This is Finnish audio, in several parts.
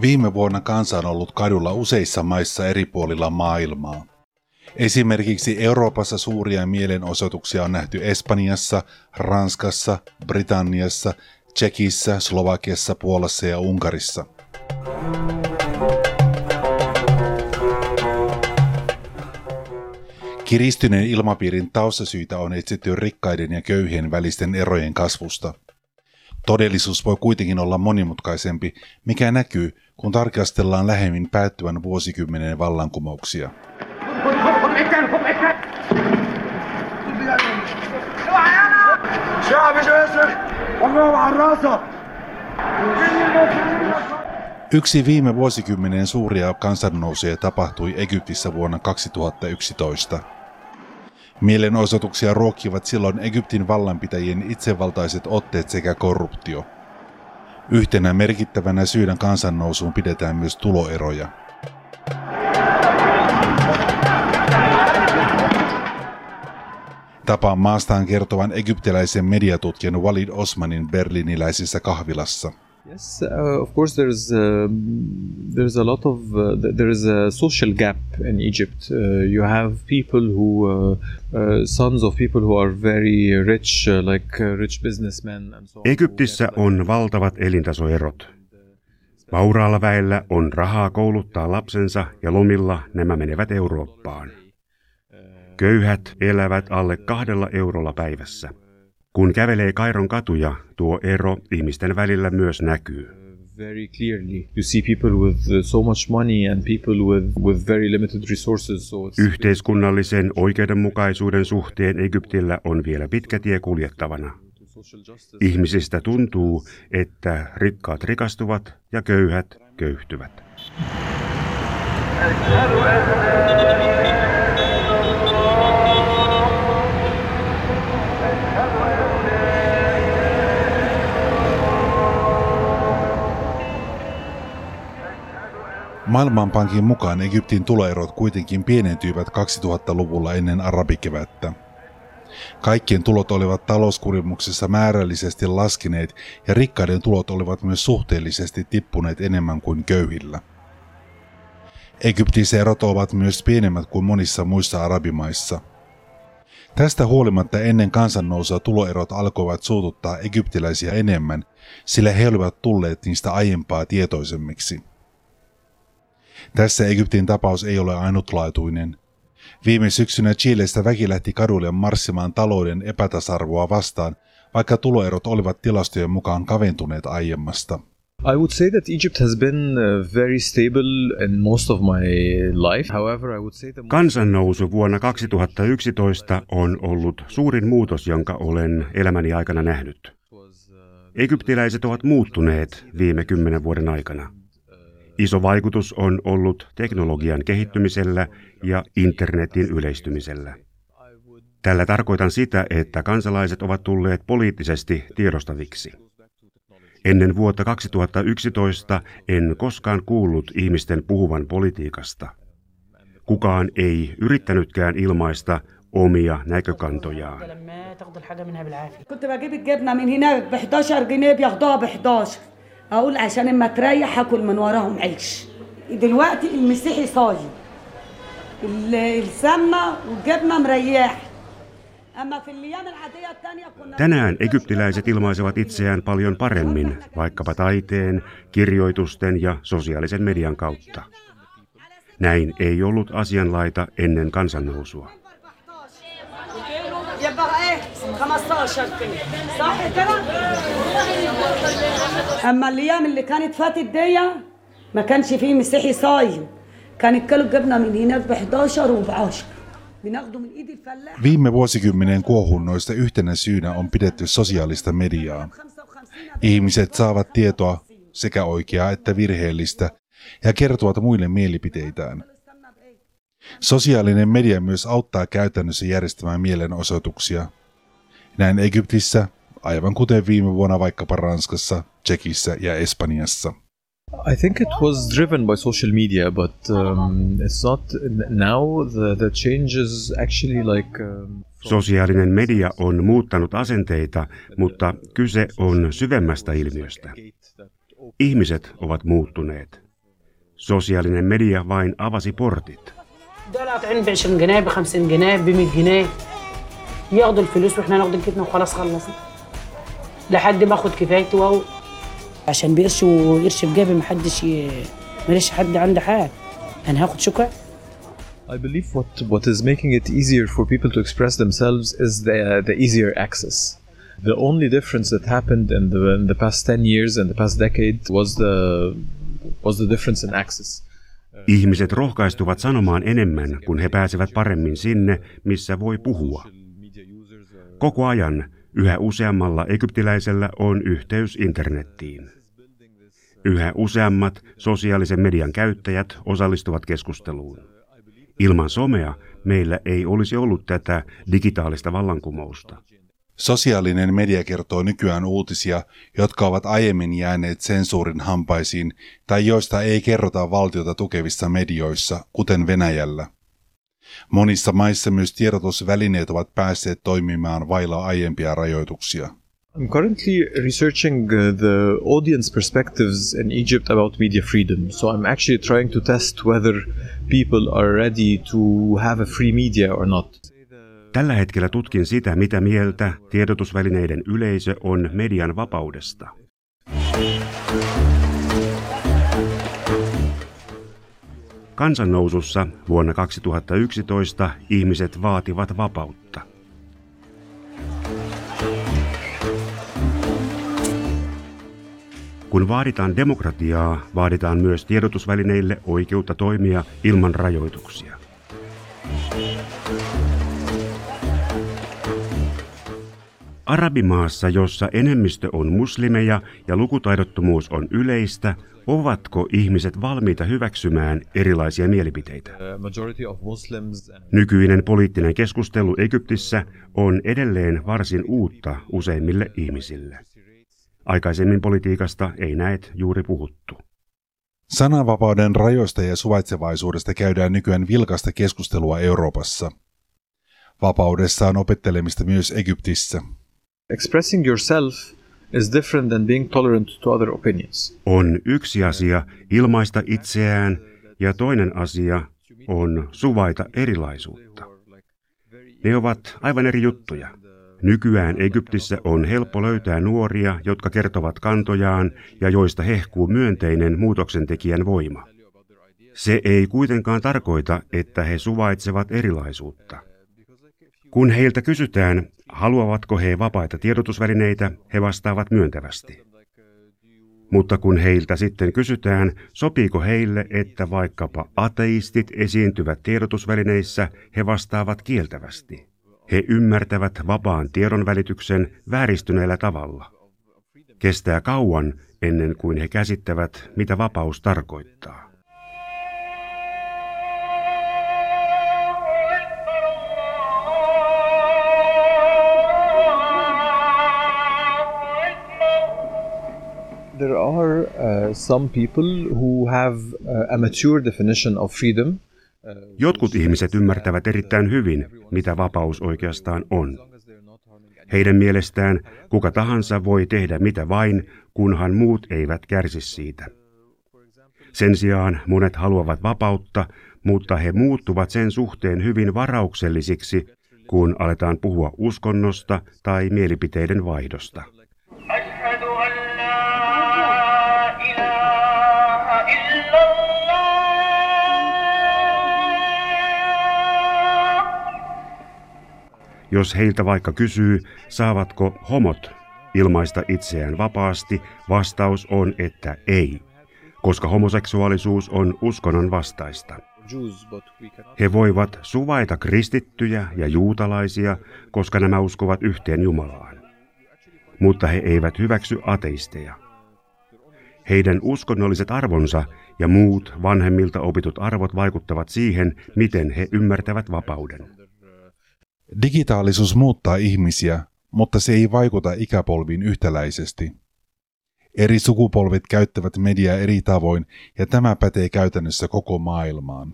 Viime vuonna kansa on ollut kadulla useissa maissa eri puolilla maailmaa. Esimerkiksi Euroopassa suuria mielenosoituksia on nähty Espanjassa, Ranskassa, Britanniassa, Tsekissä, Slovakiassa, Puolassa ja Unkarissa. Kiristyneen ilmapiirin taustasyitä on etsitty rikkaiden ja köyhien välisten erojen kasvusta. Todellisuus voi kuitenkin olla monimutkaisempi, mikä näkyy, kun tarkastellaan lähemmin päättyvän vuosikymmenen vallankumouksia. Yksi viime vuosikymmenen suuria kansannousuja tapahtui Egyptissä vuonna 2011. Mielenosoituksia ruokkivat silloin Egyptin vallanpitäjien itsevaltaiset otteet sekä korruptio. Yhtenä merkittävänä syynä kansannousuun pidetään myös tuloeroja. Tapaan maastaan kertovan egyptiläisen mediatutkijan Walid Osmanin berliniläisessä kahvilassa. Yes, uh, of course. There's uh, there's a lot of uh, there is a social gap in Egypt. Uh, you have people who uh, uh, sons of people who are very rich, like rich businessmen and so on. Egyptissä on valtavat elintasoerot. Vauraalla väellä on rahaa kouluttaa lapsensa ja lomilla nämä menevät Eurooppaan. Köyhät elävät alle kahdella eurolla päivässä. Kun kävelee Kairon katuja, tuo ero ihmisten välillä myös näkyy. Very clearly, you see people with uh, so much money and people with, with very limited resources. So Yhteiskunnallisen oikeudenmukaisuuden suhteen Egyptillä on vielä pitkä tie kuljettavana. Ihmisistä tuntuu, että rikkaat rikastuvat ja köyhät köyhtyvät. Maailmanpankin mukaan Egyptin tuloerot kuitenkin pienentyivät 2000-luvulla ennen arabikevättä. Kaikkien tulot olivat talouskurimuksessa määrällisesti laskeneet ja rikkaiden tulot olivat myös suhteellisesti tippuneet enemmän kuin köyhillä. Egyptissä erot ovat myös pienemmät kuin monissa muissa arabimaissa. Tästä huolimatta ennen kansannousua tuloerot alkoivat suututtaa egyptiläisiä enemmän, sillä he olivat tulleet niistä aiempaa tietoisemmiksi. Tässä Egyptin tapaus ei ole ainutlaatuinen. Viime syksynä Chilestä väki lähti kadulle marssimaan talouden epätasarvoa vastaan, vaikka tuloerot olivat tilastojen mukaan kaventuneet aiemmasta. I would say that Egypt has been uh, very stable in most of my life. However, I would say that Kansannousu vuonna 2011 on ollut suurin muutos, jonka olen elämäni aikana nähnyt. Egyptiläiset ovat muuttuneet viime kymmenen vuoden aikana. Iso vaikutus on ollut teknologian kehittymisellä ja internetin yleistymisellä. Tällä tarkoitan sitä, että kansalaiset ovat tulleet poliittisesti tiedostaviksi. Ennen vuotta 2011 en koskaan kuullut ihmisten puhuvan politiikasta. Kukaan ei yrittänytkään ilmaista omia näkökantojaan. اقول عشان اما تريح اكل من وراهم عيش دلوقتي المسيحي صايم السمنه والجبنه مريح Tänään egyptiläiset ilmaisevat itseään paljon paremmin, vaikkapa taiteen, kirjoitusten ja sosiaalisen median kautta. Näin ei ollut asianlaita ennen kansannousua. 15 كده صح كده اما الايام اللي كانت فاتت دي ما كانش فيه مسيحي صايم كان الكيلو الجبنه من هناك ب 11 وب 10 Viime vuosikymmenen kuohunnoista yhtenä syynä on pidetty sosiaalista mediaa. Ihmiset saavat tietoa sekä oikeaa että virheellistä ja kertovat muille mielipiteitään. Sosiaalinen media myös auttaa käytännössä järjestämään mielenosoituksia. näin Egyptissä, aivan kuten viime vuonna vaikkapa Ranskassa, Tsekissä ja Espanjassa. I think it was driven by social media, but um, it's not now. The the changes actually like. Um, Sosiaalinen media on muuttanut asenteita, mutta kyse on syvemmästä ilmiöstä. Ihmiset ovat muuttuneet. Sosiaalinen media vain avasi portit. ياخدوا الفلوس وإحنا ناخد الكتنه وخلاص خلصنا لحد ما اخد كفايتي عشان بقرش وقرش في جيبي محدش ي... ماليش حد عنده حاجة أنا هاخد شكوى I believe what what is making it easier for people to express themselves is the the easier access. The only difference that happened in the in the past 10 years and the past decade was the was the difference in access. Ihmiset rohkaistuvat sanomaan enemmän, kun he pääsevät paremmin sinne, missä voi puhua. Koko ajan yhä useammalla egyptiläisellä on yhteys internettiin. Yhä useammat sosiaalisen median käyttäjät osallistuvat keskusteluun. Ilman somea meillä ei olisi ollut tätä digitaalista vallankumousta. Sosiaalinen media kertoo nykyään uutisia, jotka ovat aiemmin jääneet sensuurin hampaisiin tai joista ei kerrota valtiota tukevissa medioissa, kuten Venäjällä. Monissa maissa myös tiedotusvälineet ovat päässeet toimimaan vailla aiempia rajoituksia. I'm currently researching uh, the audience perspectives in Egypt about media freedom. So I'm actually trying to test whether people are ready to have a free media or not. Tällä hetkellä tutkin sitä, mitä mieltä tiedotusvälineiden yleisö on median vapaudesta. Kansannousussa vuonna 2011 ihmiset vaativat vapautta. Kun vaaditaan demokratiaa, vaaditaan myös tiedotusvälineille oikeutta toimia ilman rajoituksia. Arabimaassa, jossa enemmistö on muslimeja ja lukutaidottomuus on yleistä, Ovatko ihmiset valmiita hyväksymään erilaisia mielipiteitä? Nykyinen poliittinen keskustelu Egyptissä on edelleen varsin uutta useimmille ihmisille. Aikaisemmin politiikasta ei näet juuri puhuttu. Sananvapauden rajoista ja suvaitsevaisuudesta käydään nykyään vilkasta keskustelua Euroopassa. Vapaudessa on opettelemista myös Egyptissä. Expressing yourself is different than being tolerant to other opinions. On yksi asia ilmaista itseään ja toinen asia on suvaita erilaisuutta. Ne ovat aivan eri juttuja. Nykyään Egyptissä on helppo löytää nuoria, jotka kertovat kantojaan ja joista hehkuu myönteinen muutoksentekijän voima. Se ei kuitenkaan tarkoita, että he suvaitsevat erilaisuutta. Kun heiltä kysytään, haluavatko he vapaita tiedotusvälineitä, he vastaavat myöntävästi. Mutta kun heiltä sitten kysytään, sopiiko heille, että vaikkapa ateistit esiintyvät tiedotusvälineissä, he vastaavat kieltävästi. He ymmärtävät vapaan tiedonvälityksen vääristyneellä tavalla. Kestää kauan ennen kuin he käsittävät, mitä vapaus tarkoittaa. There are uh, some people who have uh, a mature definition of freedom. Uh, Jotkut ihmiset ymmärtävät erittäin hyvin, mitä vapaus oikeastaan on. Heidän mielestään kuka tahansa voi tehdä mitä vain, kunhan muut eivät kärsi siitä. Sen sijaan monet haluavat vapautta, mutta he muuttuvat sen suhteen hyvin varauksellisiksi, kun aletaan puhua uskonnosta tai mielipiteiden vaihdosta. Jos heiltä vaikka kysyy, saavatko homot ilmaista itseään vapaasti, vastaus on, että ei, koska homoseksuaalisuus on uskonnon vastaista. He voivat suvaita kristittyjä ja juutalaisia, koska nämä uskovat yhteen Jumalaan. Mutta he eivät hyväksy ateisteja. Heidän uskonnolliset arvonsa ja muut vanhemmilta opitut arvot vaikuttavat siihen, miten he ymmärtävät vapauden. Digitaalisuus muuttaa ihmisiä, mutta se ei vaikuta ikäpolviin yhtäläisesti. Eri sukupolvet käyttävät mediaa eri tavoin, ja tämä pätee käytännössä koko maailmaan.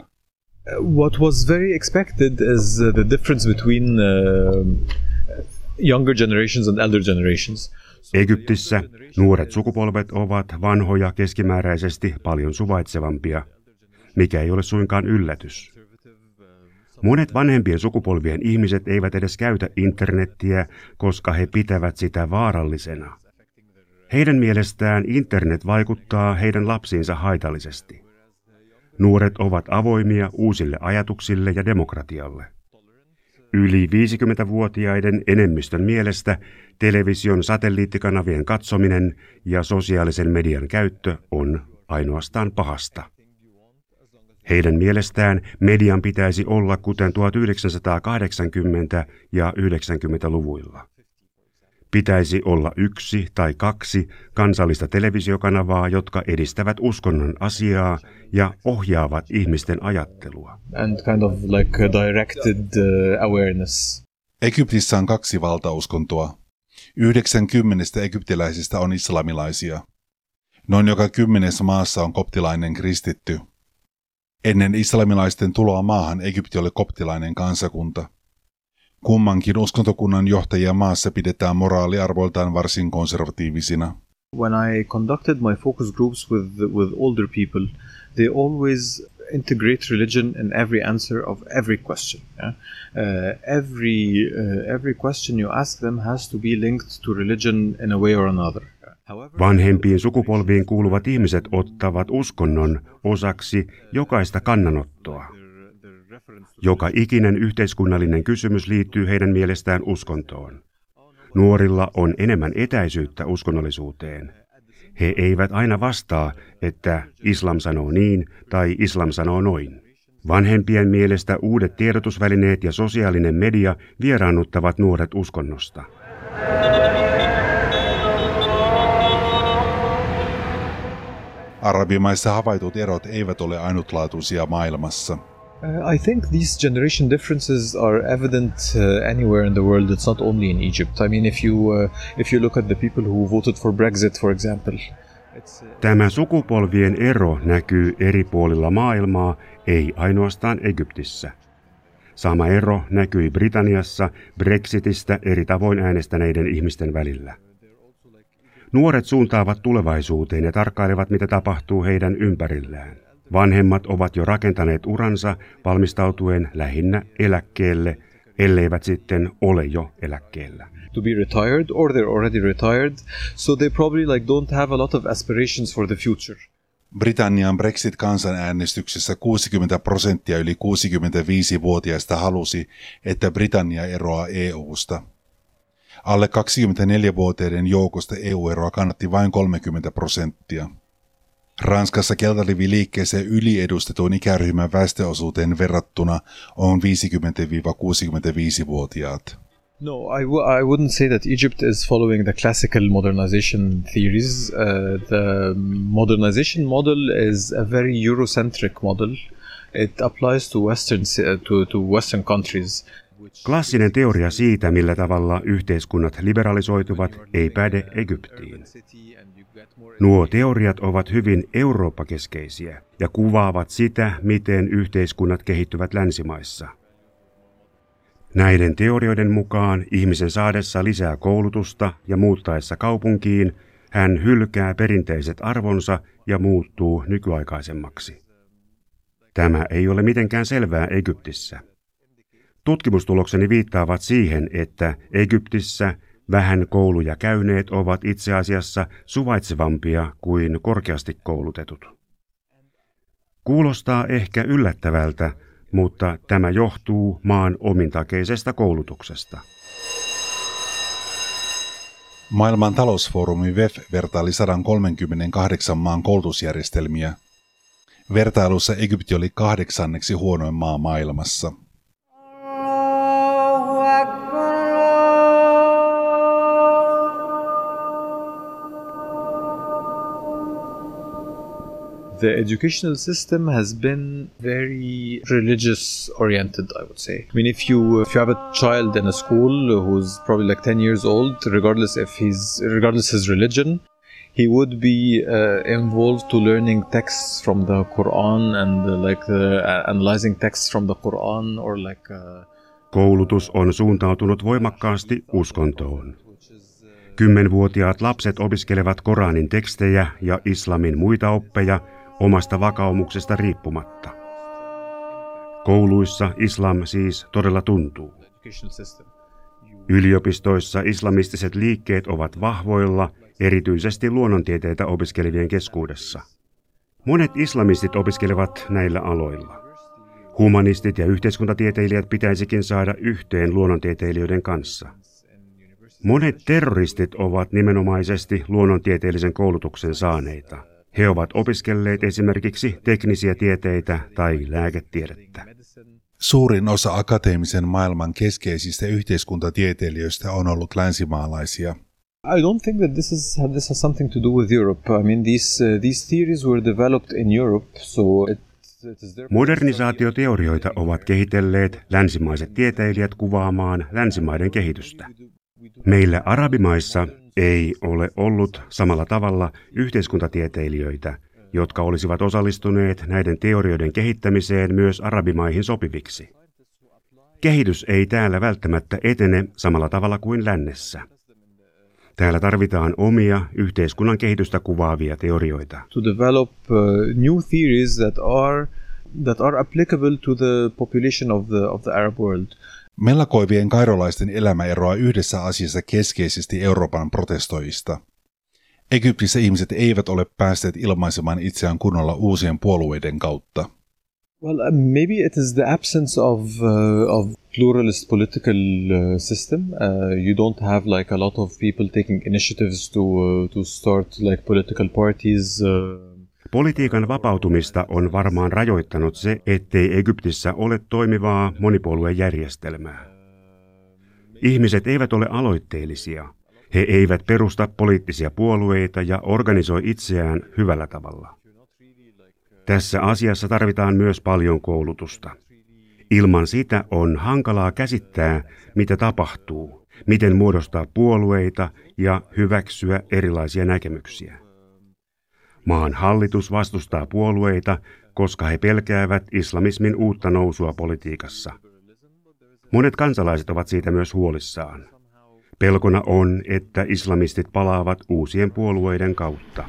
What was very expected is uh, the difference between uh, younger generations and elder generations. Egyptissä nuoret sukupolvet ovat vanhoja keskimääräisesti paljon suvaitsevampia, mikä ei ole suinkaan yllätys. Monet vanhempien sukupolvien ihmiset eivät edes käytä internettiä, koska he pitävät sitä vaarallisena. Heidän mielestään internet vaikuttaa heidän lapsiinsa haitallisesti. Nuoret ovat avoimia uusille ajatuksille ja demokratialle. Yli 50-vuotiaiden enemmistön mielestä television satelliittikanavien katsominen ja sosiaalisen median käyttö on ainoastaan pahasta. Heidän mielestään median pitäisi olla kuten 1980- ja 90-luvuilla. Pitäisi olla yksi tai kaksi kansallista televisiokanavaa, jotka edistävät uskonnon asiaa ja ohjaavat ihmisten ajattelua. And kind of like directed uh, awareness. Egyptissä on kaksi valtauskontoa. 90 egyptiläisistä on islamilaisia. Noin joka kymmenes maassa on koptilainen kristitty. Ennen islamilaisten tuloa maahan Egypti oli koptilainen kansakunta. Kummankin uskontokunnan johtajia maassa pidetään moraaliarvoiltaan varsin konservatiivisina. When I conducted my focus groups with with older people, they always integrate religion in every answer of every question. Yeah? Uh, every uh, every question you ask them has to be linked to religion in a way or another. Vanhempiin sukupolviin kuuluvat ihmiset ottavat uskonnon osaksi jokaista kannanottoa. Joka ikinen yhteiskunnallinen kysymys liittyy heidän mielestään uskontoon. Nuorilla on enemmän etäisyyttä uskonnollisuuteen. He eivät aina vastaa, että islam sanoo niin tai islam sanoo noin. Vanhempien mielestä uudet tiedotusvälineet ja sosiaalinen media vieraannuttavat nuoret uskonnosta. Arabimaissa havaitut erot eivät ole ainutlaatuisia maailmassa. Uh, I think these generation differences are evident uh, anywhere in the world. It's not only in Egypt. I mean, if you uh, if you look at the people who voted for Brexit, for example. Uh, Tämä sukupolvien ero näkyy eri puolilla maailmaa, ei ainoastaan Egyptissä. Sama ero näkyi Britanniassa Brexitistä eri tavoin äänestäneiden ihmisten välillä. Nuoret suuntaavat tulevaisuuteen ja tarkkailevat, mitä tapahtuu heidän ympärillään. Vanhemmat ovat jo rakentaneet uransa valmistautuen lähinnä eläkkeelle, elleivät sitten ole jo eläkkeellä. To be retired or they're already retired, so they probably like don't have a lot of aspirations for the future. Britannian Brexit-kansanäänestyksessä 60 prosenttia yli 65-vuotiaista halusi, että Britannia eroaa EU-sta. Alle 24-vuotiaiden joukosta EU-eroa kannatti vain 30 prosenttia. Ranskassa keltalivi-liikkeeseen yliedustetuin ikäryhmän väestöosuuteen verrattuna on 50-65-vuotiaat. No, I w- I wouldn't say that Egypt is following the classical modernization theories. Uh, the modernization model is a very Eurocentric model. It applies to Western to, to Western countries. Klassinen teoria siitä, millä tavalla yhteiskunnat liberalisoituvat, ei päde Egyptiin. Nuo teoriat ovat hyvin Eurooppa-keskeisiä ja kuvaavat sitä, miten yhteiskunnat kehittyvät länsimaissa. Näiden teorioiden mukaan ihmisen saadessa lisää koulutusta ja muuttaessa kaupunkiin, hän hylkää perinteiset arvonsa ja muuttuu nykyaikaisemmaksi. Tämä ei ole mitenkään selvää Egyptissä. Tutkimustulokseni viittaavat siihen, että Egyptissä vähän kouluja käyneet ovat itse asiassa suvaitsevampia kuin korkeasti koulutetut. Kuulostaa ehkä yllättävältä, mutta tämä johtuu maan omintakeisesta koulutuksesta. Maailman talousfoorumi WEF vertaili 138 maan koulutusjärjestelmiä. Vertailussa Egypti oli kahdeksanneksi huonoin maa maailmassa – the educational system has been very religious oriented i would say i mean if you if you have a child in a school who's probably like 10 years old regardless if he's regardless his religion he would be uh, involved to learning texts from the Quran and uh, like uh, analyzing texts from the Quran or like. Uh, Koulutus on suuntautunut voimakkaasti uskontoon. Kymmenvuotiaat lapset opiskelevat Koranin tekstejä ja islamin muita oppeja omasta vakaumuksesta riippumatta. Kouluissa islam siis todella tuntuu. Yliopistoissa islamistiset liikkeet ovat vahvoilla, erityisesti luonnontieteitä opiskelevien keskuudessa. Monet islamistit opiskelevat näillä aloilla. Humanistit ja yhteiskuntatieteilijät pitäisikin saada yhteen luonnontieteilijöiden kanssa. Monet terroristit ovat nimenomaisesti luonnontieteellisen koulutuksen saaneita. He ovat opiskelleet esimerkiksi teknisiä tieteitä tai lääketiedettä. Suurin osa akateemisen maailman keskeisistä yhteiskuntatieteilijöistä on ollut länsimaalaisia. I don't think that this is this has something to do with Europe. I mean, these uh, these theories were developed in Europe, so it, it is Modernisaatioteorioita ovat kehitelleet länsimaiset tieteilijät kuvaamaan länsimaiden kehitystä. Meillä arabimaissa ei ole ollut samalla tavalla yhteiskuntatieteilijöitä, jotka olisivat osallistuneet näiden teorioiden kehittämiseen myös arabimaihin sopiviksi. Kehitys ei täällä välttämättä etene samalla tavalla kuin lännessä. Täällä tarvitaan omia yhteiskunnan kehitystä kuvaavia teorioita. To develop uh, new theories that are that are applicable to the population of the of the Arab world. Mellakoivien kairolaisten elämä eroaa yhdessä asiassa keskeisesti Euroopan protestoijista. Egyptissä ihmiset eivät ole päässeet ilmaisemaan itseään kunnolla uusien puolueiden kautta. Well, uh, maybe it is the absence of uh, of pluralist political uh, system. Uh, you don't have like a lot of people taking initiatives to uh, to start like political parties. Uh, Politiikan vapautumista on varmaan rajoittanut se, ettei Egyptissä ole toimivaa monipuoluejärjestelmää. Ihmiset eivät ole aloitteellisia. He eivät perusta poliittisia puolueita ja organisoi itseään hyvällä tavalla. Tässä asiassa tarvitaan myös paljon koulutusta. Ilman sitä on hankalaa käsittää, mitä tapahtuu, miten muodostaa puolueita ja hyväksyä erilaisia näkemyksiä. Maan hallitus vastustaa puolueita, koska he pelkäävät islamismin uutta nousua politiikassa. Monet kansalaiset ovat siitä myös huolissaan. Pelkona on, että islamistit palaavat uusien puolueiden kautta.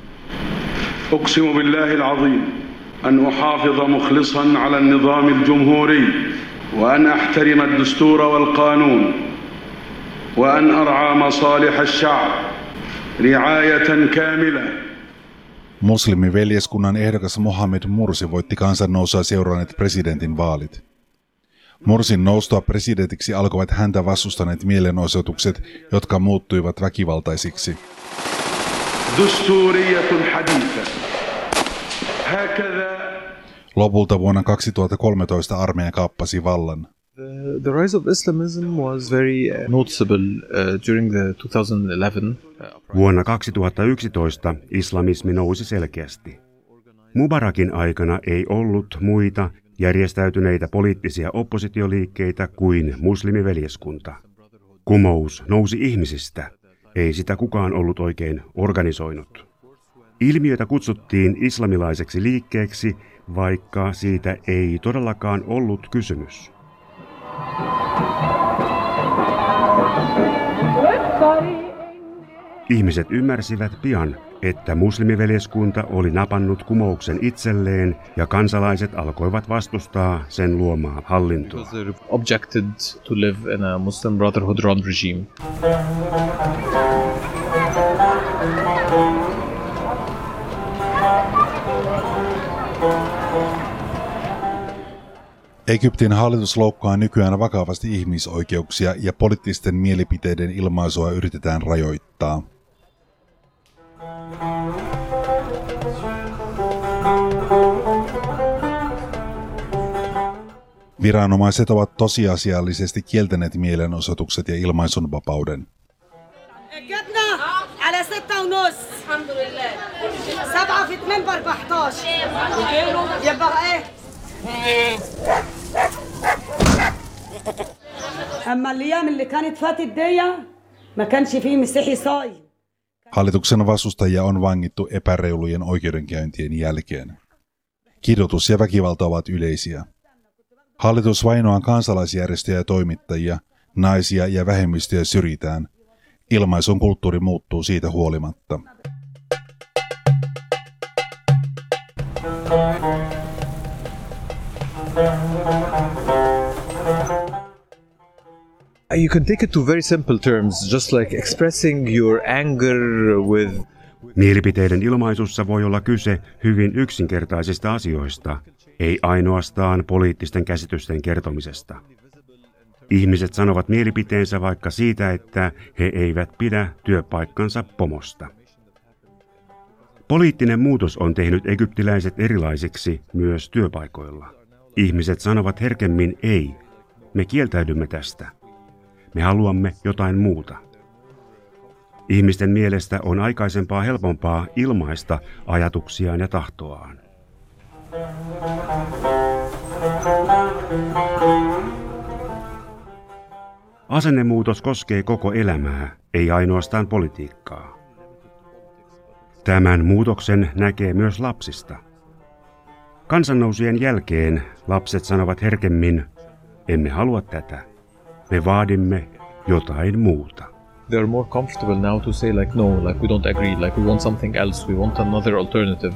أقسم بالله العظيم أن أحافظ مخلصا على النظام الجمهوري وأن أحترم الدستور والقانون وأن أرعى مصالح الشعب رعاية كاملة Muslimiveljeskunnan ehdokas Mohamed Mursi voitti kansannousua seuranneet presidentin vaalit. Mursin noustua presidentiksi alkoivat häntä vastustaneet mielenosoitukset, jotka muuttuivat väkivaltaisiksi. Lopulta vuonna 2013 armeija kaappasi vallan. The, the rise of Islamism was very uh, noticeable uh, during the 2011. Uh, Vuonna 2011 islamismi nousi selkeästi. Mubarakin aikana ei ollut muita järjestäytyneitä poliittisia oppositioliikkeitä kuin muslimiveljeskunta. Kumous nousi ihmisistä, ei sitä kukaan ollut oikein organisoinut. Ilmiötä kutsuttiin islamilaiseksi liikkeeksi, vaikka siitä ei todellakaan ollut kysymys. Ihmiset ymmärsivät pian, että muslimiveljeskunta oli napannut kumouksen itselleen ja kansalaiset alkoivat vastustaa sen luomaa hallintoa. Egyptin hallitus loukkaa nykyään vakavasti ihmisoikeuksia ja poliittisten mielipiteiden ilmaisua yritetään rajoittaa. Viranomaiset ovat tosiasiallisesti kieltäneet mielenosoitukset ja ilmaisunvapauden. جبنا على ستة ونص الحمد لله سبعة في اثنين ب 14 يبقى ايه؟ Hallituksen vastustajia on vangittu epäreilujen oikeudenkäyntien jälkeen. Kidutus ja väkivalta ovat yleisiä. Hallitus vainoaa kansalaisjärjestöjä ja toimittajia, naisia ja vähemmistöjä syrjitään. Ilmaisun kulttuuri muuttuu siitä huolimatta. You can take it to very simple terms, just like expressing your anger with Mielipiteiden ilmaisussa voi olla kyse hyvin yksinkertaisista asioista, ei ainoastaan poliittisten käsitysten kertomisesta. Ihmiset sanovat mielipiteensä vaikka siitä, että he eivät pidä työpaikkansa pomosta. Poliittinen muutos on tehnyt egyptiläiset erilaisiksi myös työpaikoilla. Ihmiset sanovat herkemmin ei. Me kieltäydymme tästä. Me haluamme jotain muuta. Ihmisten mielestä on aikaisempaa helpompaa ilmaista ajatuksiaan ja tahtoaan. Asennemuutos koskee koko elämää, ei ainoastaan politiikkaa. Tämän muutoksen näkee myös lapsista. Kansannousien jälkeen lapset sanovat herkemmin, emme halua tätä. Me vaadimme jotain muuta. they're more comfortable now to say like no like we don't agree. Like we want something else. We want another alternative